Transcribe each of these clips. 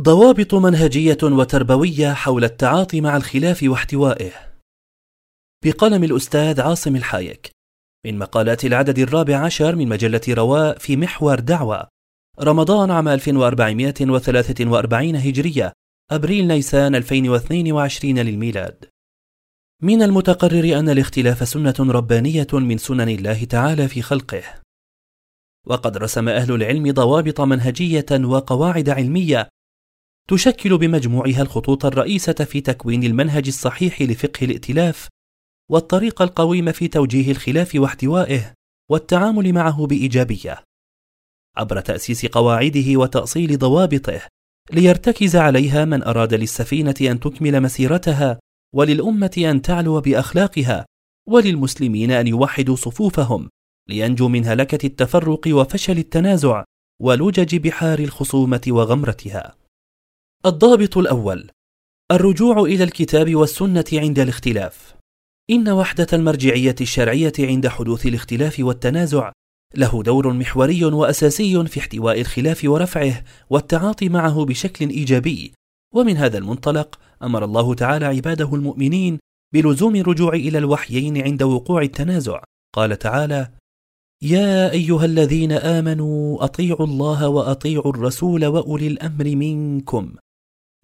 ضوابط منهجية وتربوية حول التعاطي مع الخلاف واحتوائه. بقلم الأستاذ عاصم الحايك. من مقالات العدد الرابع عشر من مجلة رواء في محور دعوة. رمضان عام 1443 هجرية أبريل نيسان 2022 للميلاد. من المتقرر أن الاختلاف سنة ربانية من سنن الله تعالى في خلقه. وقد رسم أهل العلم ضوابط منهجية وقواعد علمية تشكل بمجموعها الخطوط الرئيسة في تكوين المنهج الصحيح لفقه الائتلاف والطريق القويم في توجيه الخلاف واحتوائه والتعامل معه بإيجابية. عبر تأسيس قواعده وتأصيل ضوابطه ليرتكز عليها من أراد للسفينة أن تكمل مسيرتها وللأمة أن تعلو بأخلاقها وللمسلمين أن يوحدوا صفوفهم لينجوا من هلكة التفرق وفشل التنازع ولجج بحار الخصومة وغمرتها. الضابط الأول. الرجوع إلى الكتاب والسنة عند الاختلاف. إن وحدة المرجعية الشرعية عند حدوث الاختلاف والتنازع له دور محوري وأساسي في احتواء الخلاف ورفعه والتعاطي معه بشكل إيجابي. ومن هذا المنطلق أمر الله تعالى عباده المؤمنين بلزوم الرجوع إلى الوحيين عند وقوع التنازع. قال تعالى يا أيها الذين آمنوا أطيعوا الله وأطيعوا الرسول وأولي الأمر منكم.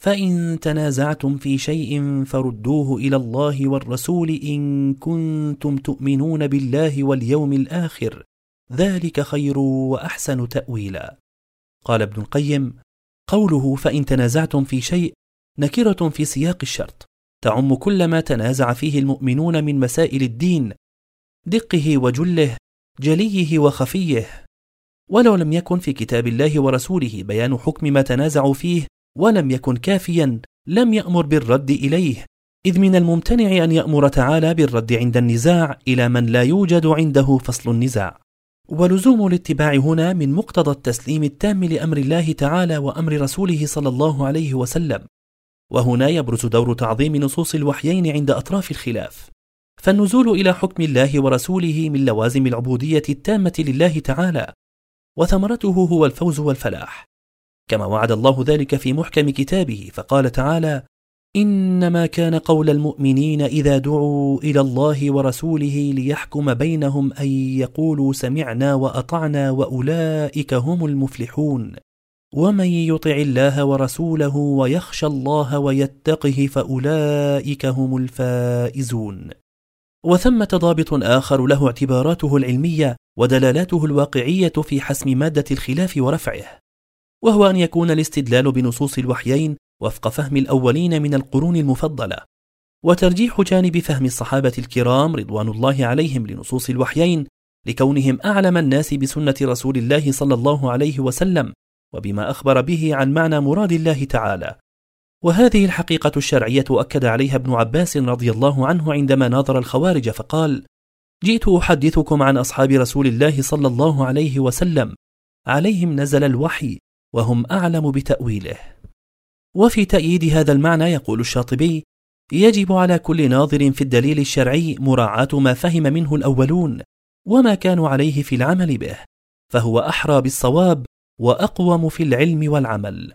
فإن تنازعتم في شيء فردوه إلى الله والرسول إن كنتم تؤمنون بالله واليوم الآخر. ذلك خير وأحسن تأويلا. قال ابن القيم قوله فإن تنازعتم في شيء نكرة في سياق الشرط. تعم كل ما تنازع فيه المؤمنون من مسائل الدين دقه وجله جليه وخفيه. ولو لم يكن في كتاب الله ورسوله بيان حكم ما تنازعوا فيه ولم يكن كافيا لم يأمر بالرد إليه. إذ من الممتنع أن يأمر تعالى بالرد عند النزاع إلى من لا يوجد عنده فصل النزاع. ولزوم الاتباع هنا من مقتضى التسليم التام لأمر الله تعالى وأمر رسوله صلى الله عليه وسلم. وهنا يبرز دور تعظيم نصوص الوحيين عند أطراف الخلاف. فالنزول إلى حكم الله ورسوله من لوازم العبودية التامة لله تعالى. وثمرته هو الفوز والفلاح. كما وعد الله ذلك في محكم كتابه فقال تعالى إنما كان قول المؤمنين إذا دعوا إلى الله ورسوله ليحكم بينهم أن يقولوا سمعنا وأطعنا وأولئك هم المفلحون. ومن يطع الله ورسوله ويخشى الله ويتقه فأولئك هم الفائزون. وثمة ضابط آخر له اعتباراته العلمية ودلالاته الواقعية في حسم مادة الخلاف ورفعه. وهو أن يكون الاستدلال بنصوص الوحيين وفق فهم الأولين من القرون المفضلة. وترجيح جانب فهم الصحابة الكرام رضوان الله عليهم لنصوص الوحيين لكونهم أعلم الناس بسنة رسول الله صلى الله عليه وسلم وبما أخبر به عن معنى مراد الله تعالى. وهذه الحقيقة الشرعية أكد عليها ابن عباس رضي الله عنه عندما ناظر الخوارج فقال جئت أحدثكم عن أصحاب رسول الله صلى الله عليه وسلم. عليهم نزل الوحي وهم أعلم بتأويله. وفي تأييد هذا المعنى يقول الشاطبي يجب على كل ناظر في الدليل الشرعي مراعاة ما فهم منه الأولون وما كانوا عليه في العمل به فهو أحرى بالصواب وأقوم في العلم والعمل.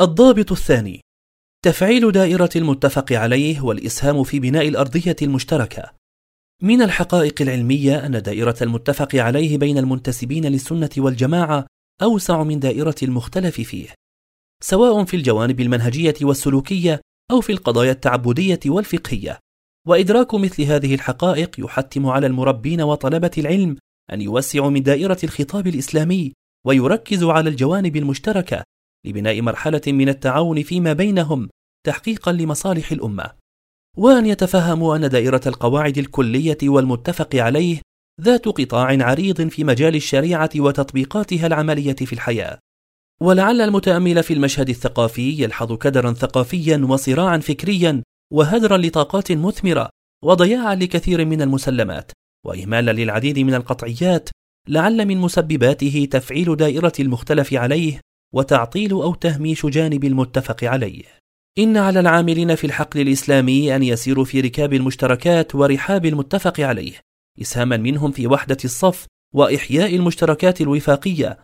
الضابط الثاني تفعيل دائرة المتفق عليه والإسهام في بناء الأرضية المشتركة. من الحقائق العلمية أن دائرة المتفق عليه بين المنتسبين للسنة والجماعة أوسع من دائرة المختلف فيه سواء في الجوانب المنهجية والسلوكية أو في القضايا التعبدية والفقهية. وإدراك مثل هذه الحقائق يحتم على المربين وطلبة العلم أن يوسعوا من دائرة الخطاب الإسلامي ويركزوا على الجوانب المشتركة لبناء مرحلة من التعاون فيما بينهم تحقيقا لمصالح الأمة. وأن يتفهموا أن دائرة القواعد الكلية والمتفق عليه ذات قطاع عريض في مجال الشريعة وتطبيقاتها العملية في الحياة. ولعل المتأمل في المشهد الثقافي يلحظ كدرا ثقافيا وصراعا فكريا وهدرا لطاقات مثمرة وضياعا لكثير من المسلمات. وإهمالا للعديد من القطعيات لعل من مسبباته تفعيل دائرة المختلف عليه وتعطيل أو تهميش جانب المتفق عليه. إن على العاملين في الحقل الإسلامي أن يسيروا في ركاب المشتركات ورحاب المتفق عليه إسهاما منهم في وحدة الصف وإحياء المشتركات الوفاقية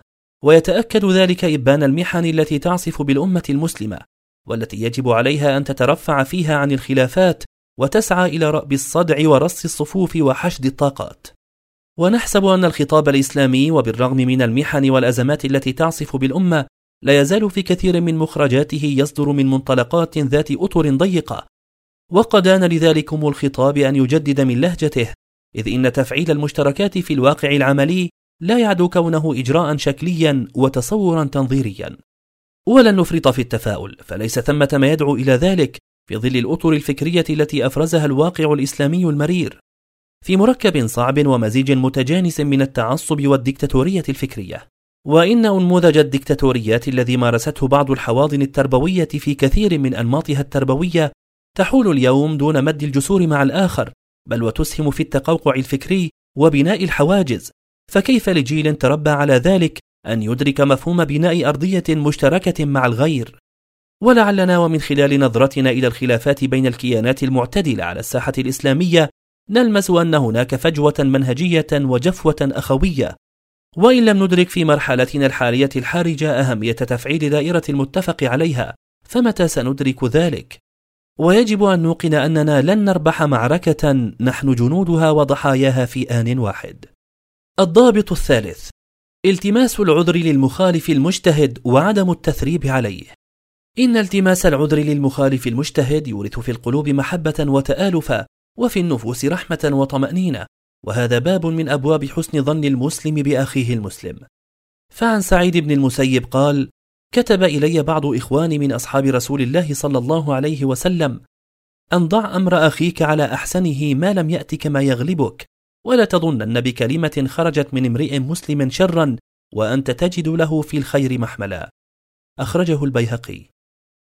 ويتأكد ذلك إبان المحن التي تعصف بالأمة المسلمة والتي يجب عليها أن تترفع فيها عن الخلافات وتسعى إلى رأب الصدع ورص الصفوف وحشد الطاقات. ونحسب أن الخطاب الإسلامي وبالرغم من المحن والأزمات التي تعصف بالأمة لا يزال في كثير من مخرجاته يصدر من منطلقات ذات أطر ضيقة. وقد آن لذلكم الخطاب أن يجدد من لهجته إذ إن تفعيل المشتركات في الواقع العملي لا يعدو كونه إجراء شكليا وتصورا تنظيريا. ولن نفرط في التفاؤل فليس ثمة ما يدعو إلى ذلك في ظل الأطر الفكرية التي أفرزها الواقع الإسلامي المرير. في مركب صعب ومزيج متجانس من التعصب والديكتاتورية الفكرية. وإن أنموذج الديكتاتوريات الذي مارسته بعض الحواضن التربوية في كثير من أنماطها التربوية تحول اليوم دون مد الجسور مع الآخر بل وتسهم في التقوقع الفكري وبناء الحواجز. فكيف لجيل تربى على ذلك أن يدرك مفهوم بناء أرضية مشتركة مع الغير؟ ولعلنا ومن خلال نظرتنا إلى الخلافات بين الكيانات المعتدلة على الساحة الإسلامية نلمس أن هناك فجوة منهجية وجفوة أخوية. وإن لم ندرك في مرحلتنا الحالية الحرجة أهمية تفعيل دائرة المتفق عليها فمتى سندرك ذلك؟ ويجب أن نوقن أننا لن نربح معركة نحن جنودها وضحاياها في آن واحد. الضابط الثالث: التماس العذر للمخالف المجتهد وعدم التثريب عليه. إن التماس العذر للمخالف المجتهد يورث في القلوب محبة وتآلفا، وفي النفوس رحمة وطمأنينة، وهذا باب من أبواب حسن ظن المسلم بأخيه المسلم. فعن سعيد بن المسيب قال: كتب إلي بعض إخواني من أصحاب رسول الله صلى الله عليه وسلم أن ضع أمر أخيك على أحسنه ما لم يأتك ما يغلبك ولا تظنن بكلمة خرجت من امرئ مسلم شرا وأنت تجد له في الخير محملا. أخرجه البيهقي.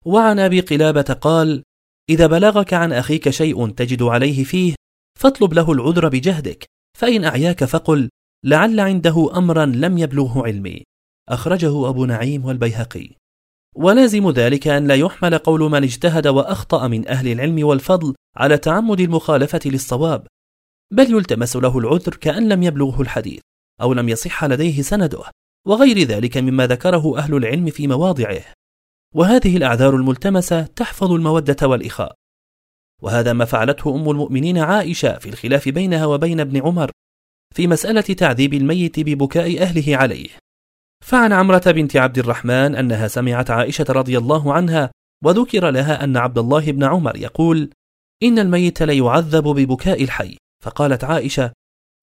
وعن أبي قلابة قال إذا بلغك عن أخيك شيء تجد عليه فيه فاطلب له العذر بجهدك فإن أعياك فقل لعل عنده أمرا لم يبلغه علمي. أخرجه أبو نعيم والبيهقي. ولازم ذلك أن لا يحمل قول من اجتهد وأخطأ من أهل العلم والفضل على تعمد المخالفة للصواب بل يلتمس له العذر كأن لم يبلغه الحديث أو لم يصح لديه سنده وغير ذلك مما ذكره أهل العلم في مواضعه. وهذه الأعذار الملتمسة تحفظ المودة والإخاء. وهذا ما فعلته أم المؤمنين عائشة في الخلاف بينها وبين ابن عمر في مسألة تعذيب الميت ببكاء أهله عليه. فعن عمرة بنت عبد الرحمن أنها سمعت عائشة رضي الله عنها وذكر لها أن عبد الله بن عمر يقول إن الميت ليعذب ببكاء الحي. فقالت عائشة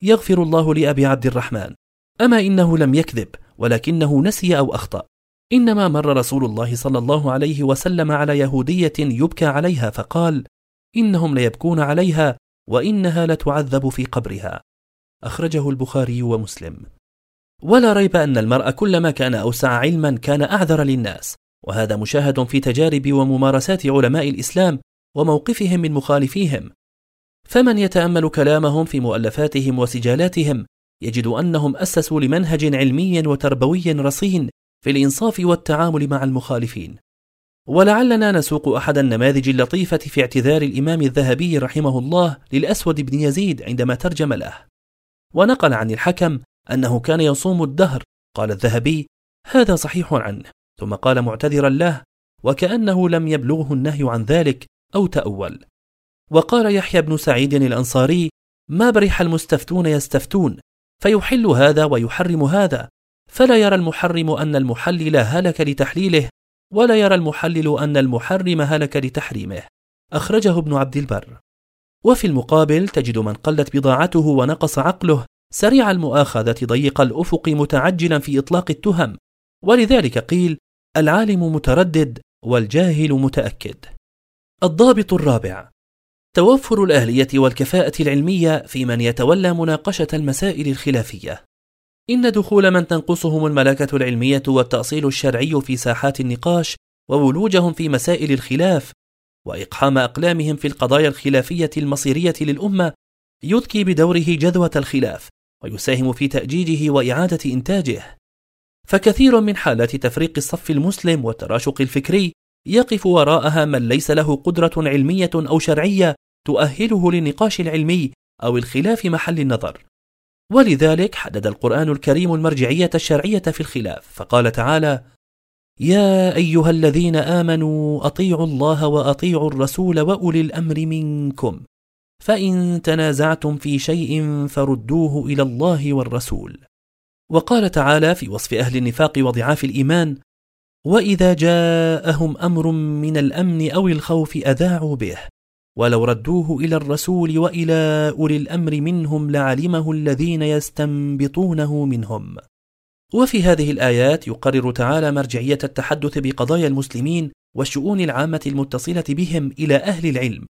يغفر الله لأبي عبد الرحمن. أما إنه لم يكذب ولكنه نسي أو أخطأ. إنما مر رسول الله صلى الله عليه وسلم على يهودية يبكى عليها فقال إنهم ليبكون عليها وإنها لتعذب في قبرها. أخرجه البخاري ومسلم. ولا ريب أن المرء كلما كان أوسع علما كان أعذر للناس. وهذا مشاهد في تجارب وممارسات علماء الإسلام وموقفهم من مخالفيهم. فمن يتأمل كلامهم في مؤلفاتهم وسجالاتهم يجد أنهم أسسوا لمنهج علمي وتربوي رصين في الإنصاف والتعامل مع المخالفين. ولعلنا نسوق أحد النماذج اللطيفة في اعتذار الإمام الذهبي رحمه الله للأسود بن يزيد عندما ترجم له. ونقل عن الحكم أنه كان يصوم الدهر. قال الذهبي هذا صحيح عنه. ثم قال معتذرا له وكأنه لم يبلغه النهي عن ذلك أو تأول. وقال يحيى بن سعيد الأنصاري ما برح المستفتون يستفتون فيحل هذا ويحرم هذا. فلا يرى المحرم أن المحلل هلك لتحليله ولا يرى المحلل أن المحرم هلك لتحريمه. أخرجه ابن عبد البر. وفي المقابل تجد من قلت بضاعته ونقص عقله سريع المؤاخذة ضيق الأفق متعجلا في إطلاق التهم ولذلك قيل العالم متردد والجاهل متأكد. الضابط الرابع توفر الأهلية والكفاءة العلمية في من يتولى مناقشة المسائل الخلافية. إن دخول من تنقصهم الملكة العلمية والتأصيل الشرعي في ساحات النقاش وولوجهم في مسائل الخلاف وإقحام أقلامهم في القضايا الخلافية المصيرية للأمة يذكي بدوره جذوة الخلاف. ويساهم في تأجيجه وإعادة إنتاجه. فكثير من حالات تفريق الصف المسلم والتراشق الفكري يقف وراءها من ليس له قدرة علمية أو شرعية تؤهله للنقاش العلمي أو الخلاف محل النظر. ولذلك حدد القرآن الكريم المرجعية الشرعية في الخلاف فقال تعالى يا أيها الذين آمنوا أطيعوا الله وأطيعوا الرسول وأولي الأمر منكم فإن تنازعتم في شيء فردوه إلى الله والرسول. وقال تعالى في وصف أهل النفاق وضعاف الإيمان وإذا جاءهم أمر من الأمن أو الخوف أذاعوا به ولو ردوه إلى الرسول وإلى أولي الأمر منهم لعلمه الذين يستنبطونه منهم. وفي هذه الآيات يقرر تعالى مرجعية التحدث بقضايا المسلمين والشؤون العامة المتصلة بهم إلى أهل العلم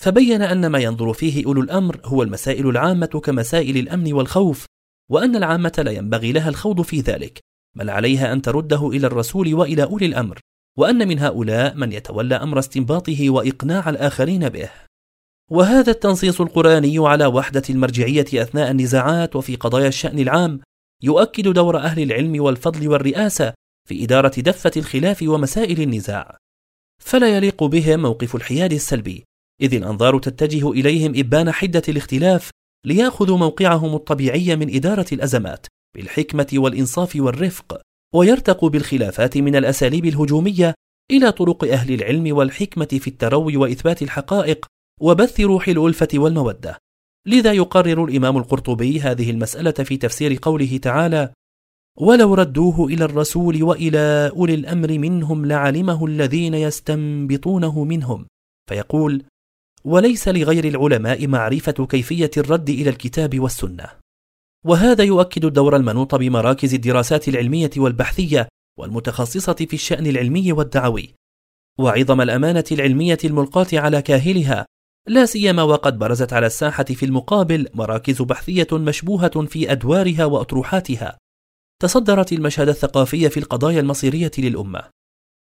فبين أن ما ينظر فيه أولو الأمر هو المسائل العامة كمسائل الأمن والخوف وأن العامة لا ينبغي لها الخوض في ذلك بل عليها أن ترده إلى الرسول وإلى أولي الأمر وأن من هؤلاء من يتولى أمر استنباطه وإقناع الآخرين به. وهذا التنصيص القرآني على وحدة المرجعية أثناء النزاعات وفي قضايا الشأن العام يؤكد دور أهل العلم والفضل والرئاسة في إدارة دفة الخلاف ومسائل النزاع. فلا يليق بهم موقف الحياد السلبي إذ الأنظار تتجه إليهم إبان حدة الاختلاف ليأخذوا موقعهم الطبيعي من إدارة الأزمات بالحكمة والإنصاف والرفق ويرتقوا بالخلافات من الأساليب الهجومية إلى طرق أهل العلم والحكمة في التروي وإثبات الحقائق وبث روح الألفة والمودة. لذا يقرر الإمام القرطبي هذه المسألة في تفسير قوله تعالى ولو ردوه إلى الرسول وإلى أولي الأمر منهم لعلمه الذين يستنبطونه منهم فيقول وليس لغير العلماء معرفة كيفية الرد إلى الكتاب والسنة. وهذا يؤكد الدور المنوط بمراكز الدراسات العلمية والبحثية والمتخصصة في الشأن العلمي والدعوي. وعظم الأمانة العلمية الملقاة على كاهلها لا سيما وقد برزت على الساحة في المقابل مراكز بحثية مشبوهة في أدوارها وأطروحاتها. تصدرت المشهد الثقافي في القضايا المصيرية للأمة.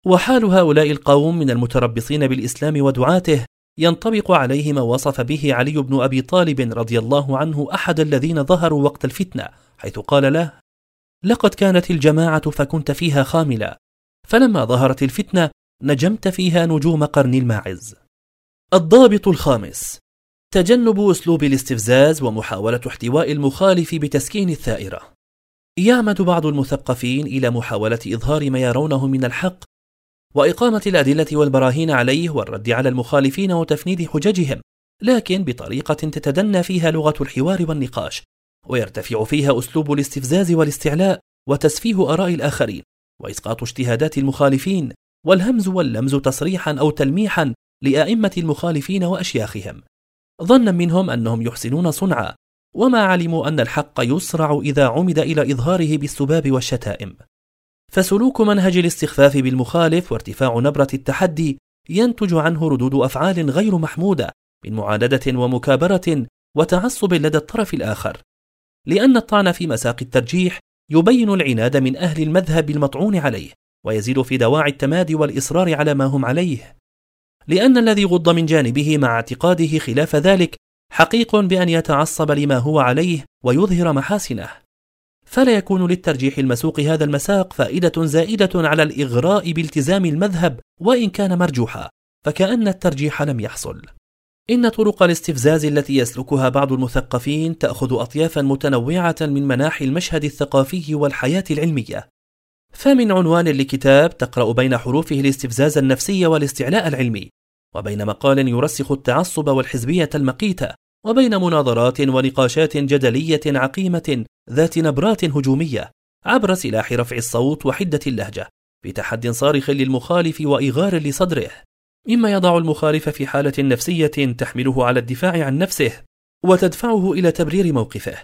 وحال هؤلاء القوم من المتربصين بالإسلام ودعاته ينطبق عليه ما وصف به علي بن أبي طالب رضي الله عنه أحد الذين ظهروا وقت الفتنة حيث قال له لقد كانت الجماعة فكنت فيها خاملا فلما ظهرت الفتنة نجمت فيها نجوم قرن الماعز. الضابط الخامس تجنب أسلوب الاستفزاز ومحاولة احتواء المخالف بتسكين الثائرة. يعمد بعض المثقفين إلى محاولة إظهار ما يرونه من الحق وإقامة الأدلة والبراهين عليه والرد على المخالفين وتفنيد حججهم لكن بطريقة تتدنى فيها لغة الحوار والنقاش ويرتفع فيها أسلوب الاستفزاز والاستعلاء وتسفيه آراء الآخرين وإسقاط اجتهادات المخالفين والهمز واللمز تصريحا أو تلميحا لأئمة المخالفين وأشياخهم. ظنا منهم أنهم يحسنون صنعا وما علموا أن الحق يسرع إذا عمد إلى إظهاره بالسباب والشتائم. فسلوك منهج الاستخفاف بالمخالف وارتفاع نبرة التحدي ينتج عنه ردود أفعال غير محمودة من معاندة ومكابرة وتعصب لدى الطرف الآخر. لأن الطعن في مساق الترجيح يبين العناد من أهل المذهب المطعون عليه ويزيد في دواعي التمادي والإصرار على ما هم عليه. لأن الذي غض من جانبه مع اعتقاده خلاف ذلك حقيق بأن يتعصب لما هو عليه ويظهر محاسنه. فلا يكون للترجيح المسوق هذا المساق فائدة زائدة على الإغراء بالتزام المذهب وإن كان مرجوحا فكأن الترجيح لم يحصل. إن طرق الاستفزاز التي يسلكها بعض المثقفين تأخذ أطيافا متنوعة من مناحي المشهد الثقافي والحياة العلمية. فمن عنوان لكتاب تقرأ بين حروفه الاستفزاز النفسي والاستعلاء العلمي وبين مقال يرسخ التعصب والحزبية المقيتة. وبين مناظرات ونقاشات جدلية عقيمة ذات نبرات هجومية عبر سلاح رفع الصوت وحدة اللهجة بتحد صارخ للمخالف وإغار لصدره. مما يضع المخالف في حالة نفسية تحمله على الدفاع عن نفسه وتدفعه إلى تبرير موقفه.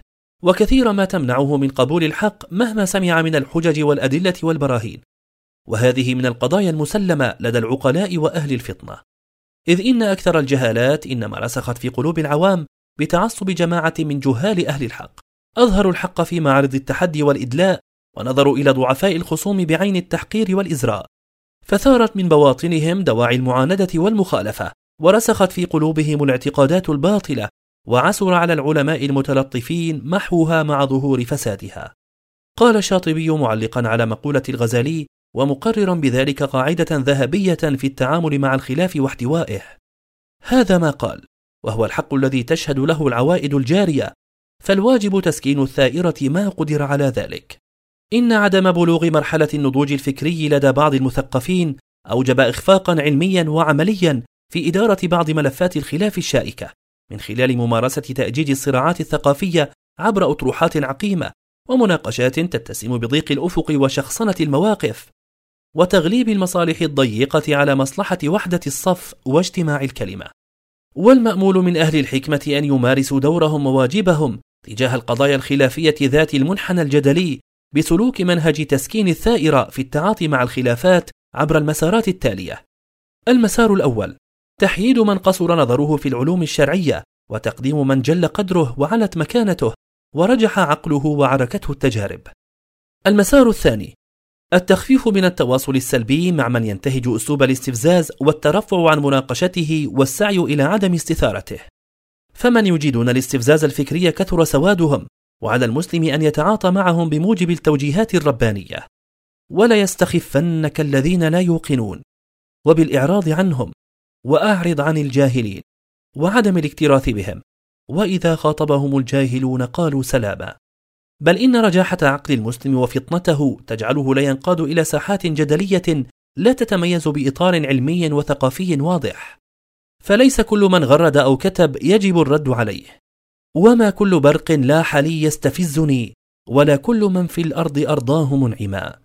وكثير ما تمنعه من قبول الحق مهما سمع من الحجج والأدلة والبراهين. وهذه من القضايا المسلمة لدى العقلاء وأهل الفطنة. إذ إن أكثر الجهالات إنما رسخت في قلوب العوام بتعصب جماعة من جهال أهل الحق. أظهروا الحق في معرض التحدي والإدلاء ونظروا إلى ضعفاء الخصوم بعين التحقير والإزراء. فثارت من بواطنهم دواعي المعاندة والمخالفة ورسخت في قلوبهم الاعتقادات الباطلة وعسر على العلماء المتلطفين محوها مع ظهور فسادها. قال الشاطبي معلقا على مقولة الغزالي ومقررا بذلك قاعدة ذهبية في التعامل مع الخلاف واحتوائه. هذا ما قال وهو الحق الذي تشهد له العوائد الجارية فالواجب تسكين الثائرة ما قدر على ذلك. إن عدم بلوغ مرحلة النضوج الفكري لدى بعض المثقفين أوجب إخفاقا علميا وعمليا في إدارة بعض ملفات الخلاف الشائكة من خلال ممارسة تأجيج الصراعات الثقافية عبر أطروحات عقيمة ومناقشات تتسم بضيق الأفق وشخصنة المواقف. وتغليب المصالح الضيقة على مصلحة وحدة الصف واجتماع الكلمة. والمأمول من أهل الحكمة أن يمارسوا دورهم وواجبهم تجاه القضايا الخلافية ذات المنحنى الجدلي بسلوك منهج تسكين الثائرة في التعاطي مع الخلافات عبر المسارات التالية. المسار الأول: تحييد من قصر نظره في العلوم الشرعية، وتقديم من جل قدره وعلت مكانته، ورجح عقله وعركته التجارب. المسار الثاني: التخفيف من التواصل السلبي مع من ينتهج أسلوب الاستفزاز والترفع عن مناقشته والسعي إلى عدم استثارته. فمن يجيدون الاستفزاز الفكري كثر سوادهم وعلى المسلم أن يتعاطى معهم بموجب التوجيهات الربانية. ولا يستخفنك الذين لا يوقنون. وبالإعراض عنهم وأعرض عن الجاهلين وعدم الاكتراث بهم. وإذا خاطبهم الجاهلون قالوا سلاما. بل إن رجاحة عقل المسلم وفطنته تجعله لا ينقاد إلى ساحات جدلية لا تتميز بإطار علمي وثقافي واضح. فليس كل من غرد أو كتب يجب الرد عليه. وما كل برق لاح لي يستفزني ولا كل من في الأرض أرضاه منعما.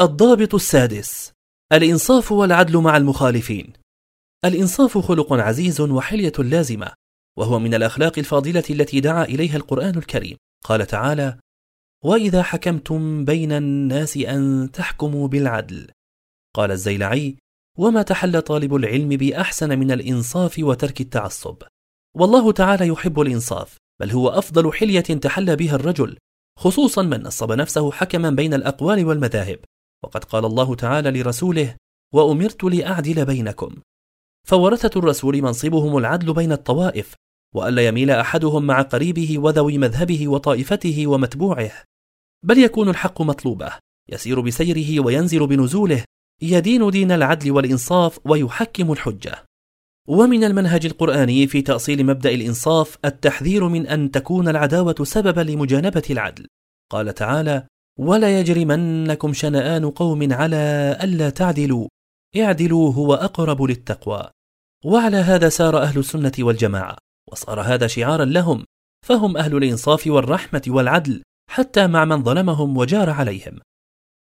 الضابط السادس الإنصاف والعدل مع المخالفين. الإنصاف خلق عزيز وحلية لازمة وهو من الأخلاق الفاضلة التي دعا إليها القرآن الكريم. قال تعالى واذا حكمتم بين الناس ان تحكموا بالعدل. قال الزيلعي وما تحل طالب العلم باحسن من الانصاف وترك التعصب. والله تعالى يحب الانصاف بل هو افضل حليه تحلى بها الرجل خصوصا من نصب نفسه حكما بين الاقوال والمذاهب. وقد قال الله تعالى لرسوله وامرت لاعدل بينكم. فورثه الرسول منصبهم العدل بين الطوائف. والا يميل أحدهم مع قريبه وذوي مذهبه وطائفته ومتبوعه. بل يكون الحق مطلوبة يسير بسيره وينزل بنزوله يدين دين العدل والإنصاف ويحكم الحجة. ومن المنهج القرآني في تأصيل مبدأ الإنصاف التحذير من أن تكون العداوة سببا لمجانبة العدل. قال تعالى ولا يجرمنكم شنآن قوم على ألا تعدلوا اعدلوا هو أقرب للتقوى وعلى هذا سار أهل السنة والجماعة. وصار هذا شعارا لهم فهم أهل الإنصاف والرحمة والعدل حتى مع من ظلمهم وجار عليهم.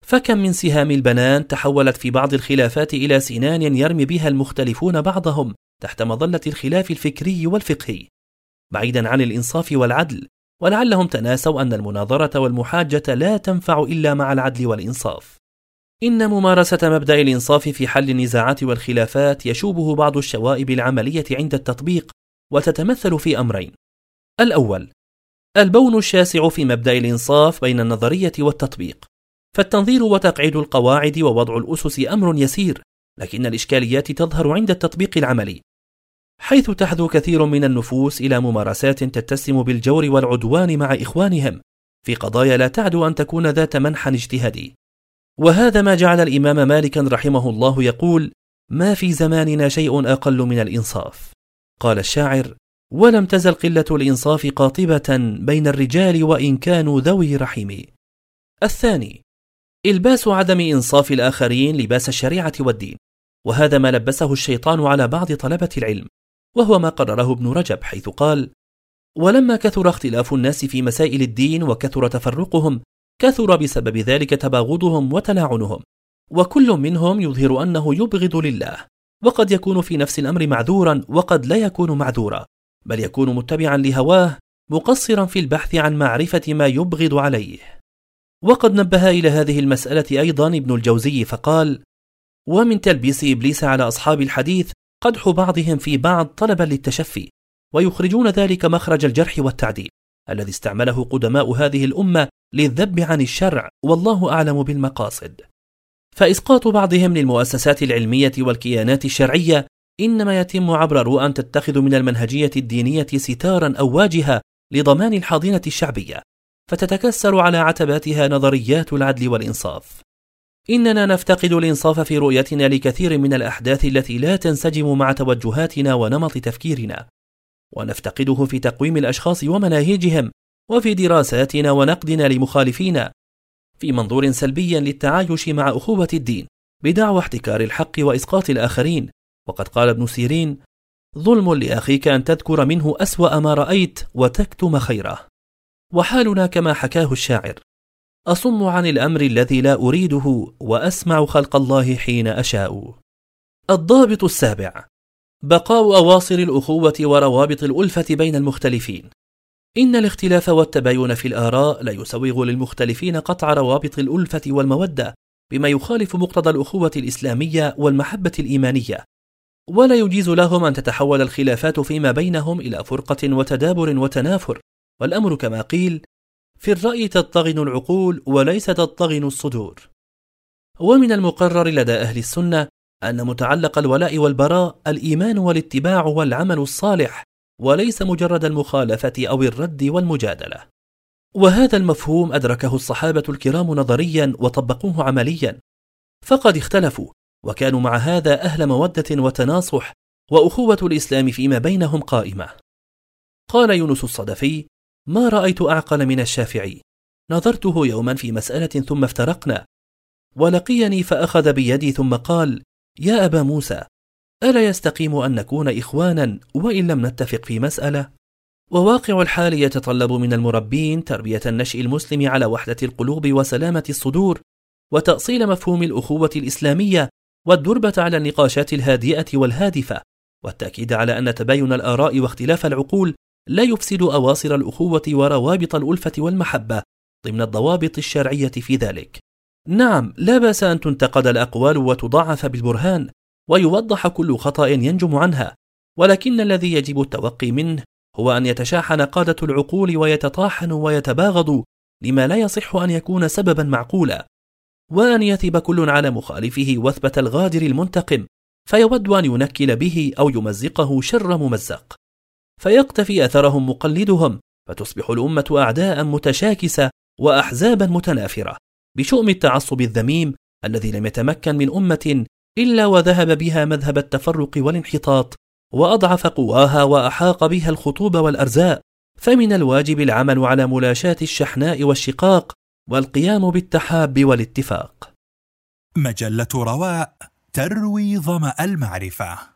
فكم من سهام البنان تحولت في بعض الخلافات إلى سنان يرمي بها المختلفون بعضهم تحت مظلة الخلاف الفكري والفقهي. بعيدا عن الإنصاف والعدل ولعلهم تناسوا أن المناظرة والمحاجة لا تنفع إلا مع العدل والإنصاف. إن ممارسة مبدأ الإنصاف في حل النزاعات والخلافات يشوبه بعض الشوائب العملية عند التطبيق وتتمثل في أمرين. الأول البون الشاسع في مبدأ الإنصاف بين النظرية والتطبيق. فالتنظير وتقعيد القواعد ووضع الأسس أمر يسير لكن الإشكاليات تظهر عند التطبيق العملي. حيث تحذو كثير من النفوس إلى ممارسات تتسم بالجور والعدوان مع إخوانهم في قضايا لا تعدو أن تكون ذات منحى اجتهادي. وهذا ما جعل الإمام مالكا رحمه الله يقول ما في زماننا شيء أقل من الإنصاف. قال الشاعر ولم تزل قلة الإنصاف قاطبة بين الرجال وإن كانوا ذوي رحم. الثاني إلباس عدم إنصاف الآخرين لباس الشريعة والدين وهذا ما لبسه الشيطان على بعض طلبة العلم وهو ما قرره ابن رجب حيث قال ولما كثر اختلاف الناس في مسائل الدين وكثر تفرقهم كثر بسبب ذلك تباغضهم وتلاعنهم وكل منهم يظهر أنه يبغض لله. وقد يكون في نفس الأمر معذورا وقد لا يكون معذورا بل يكون متبعا لهواه مقصرا في البحث عن معرفة ما يبغض عليه. وقد نبه إلى هذه المسألة أيضا ابن الجوزي فقال ومن تلبيس إبليس على أصحاب الحديث قدح بعضهم في بعض طلبا للتشفي ويخرجون ذلك مخرج الجرح والتعديل الذي استعمله قدماء هذه الأمة للذب عن الشرع والله أعلم بالمقاصد. فإسقاط بعضهم للمؤسسات العلمية والكيانات الشرعية إنما يتم عبر رؤى تتخذ من المنهجية الدينية ستارا أو واجهة لضمان الحاضنة الشعبية فتتكسر على عتباتها نظريات العدل والإنصاف. إننا نفتقد الإنصاف في رؤيتنا لكثير من الأحداث التي لا تنسجم مع توجهاتنا ونمط تفكيرنا. ونفتقده في تقويم الأشخاص ومناهجهم وفي دراساتنا ونقدنا لمخالفينا في منظور سلبي للتعايش مع أخوة الدين بدعوى احتكار الحق وإسقاط الآخرين. وقد قال ابن سيرين ظلم لأخيك أن تذكر منه أسوأ ما رأيت وتكتم خيره. وحالنا كما حكاه الشاعر أصم عن الأمر الذي لا أريده وأسمع خلق الله حين أشاء. الضابط السابع بقاء أواصر الأخوة وروابط الألفة بين المختلفين. إن الاختلاف والتباين في الآراء لا يسوغ للمختلفين قطع روابط الألفة والمودة بما يخالف مقتضى الأخوة الإسلامية والمحبة الإيمانية. ولا يجيز لهم أن تتحول الخلافات فيما بينهم إلى فرقة وتدابر وتنافر. والأمر كما قيل في الرأي تطغن العقول وليس تطغن الصدور. ومن المقرر لدى أهل السنة أن متعلق الولاء والبراء الإيمان والاتباع والعمل الصالح وليس مجرد المخالفة أو الرد والمجادلة. وهذا المفهوم أدركه الصحابة الكرام نظريا وطبقوه عمليا. فقد اختلفوا وكانوا مع هذا أهل مودة وتناصح وأخوة الإسلام فيما بينهم قائمة. قال يونس الصدفي ما رأيت أعقل من الشافعي. نظرته يوما في مسألة ثم افترقنا. ولقيني فأخذ بيدي ثم قال يا أبا موسى ألا يستقيم أن نكون إخوانا وإن لم نتفق في مسألة؟ وواقع الحال يتطلب من المربين تربية النشء المسلم على وحدة القلوب وسلامة الصدور وتأصيل مفهوم الأخوة الإسلامية والدربة على النقاشات الهادئة والهادفة والتأكيد على أن تباين الآراء واختلاف العقول لا يفسد أواصر الأخوة وروابط الألفة والمحبة ضمن الضوابط الشرعية في ذلك. نعم، لا بأس أن تنتقد الأقوال وتضاعف بالبرهان، ويوضح كل خطأ ينجم عنها، ولكن الذي يجب التوقي منه هو أن يتشاحن قادة العقول ويتطاحنوا ويتباغضوا لما لا يصح أن يكون سببا معقولا، وأن يثب كل على مخالفه وثبة الغادر المنتقم، فيود أن ينكل به أو يمزقه شر ممزق. فيقتفي أثرهم مقلدهم فتصبح الأمة أعداء متشاكسة وأحزابا متنافرة. بشؤم التعصب الذميم الذي لم يتمكن من أمة إلا وذهب بها مذهب التفرق والانحطاط وأضعف قواها وأحاق بها الخطوب والأرزاء فمن الواجب العمل على ملاشاة الشحناء والشقاق والقيام بالتحاب والاتفاق. مجلة رواء تروي ظمأ المعرفة.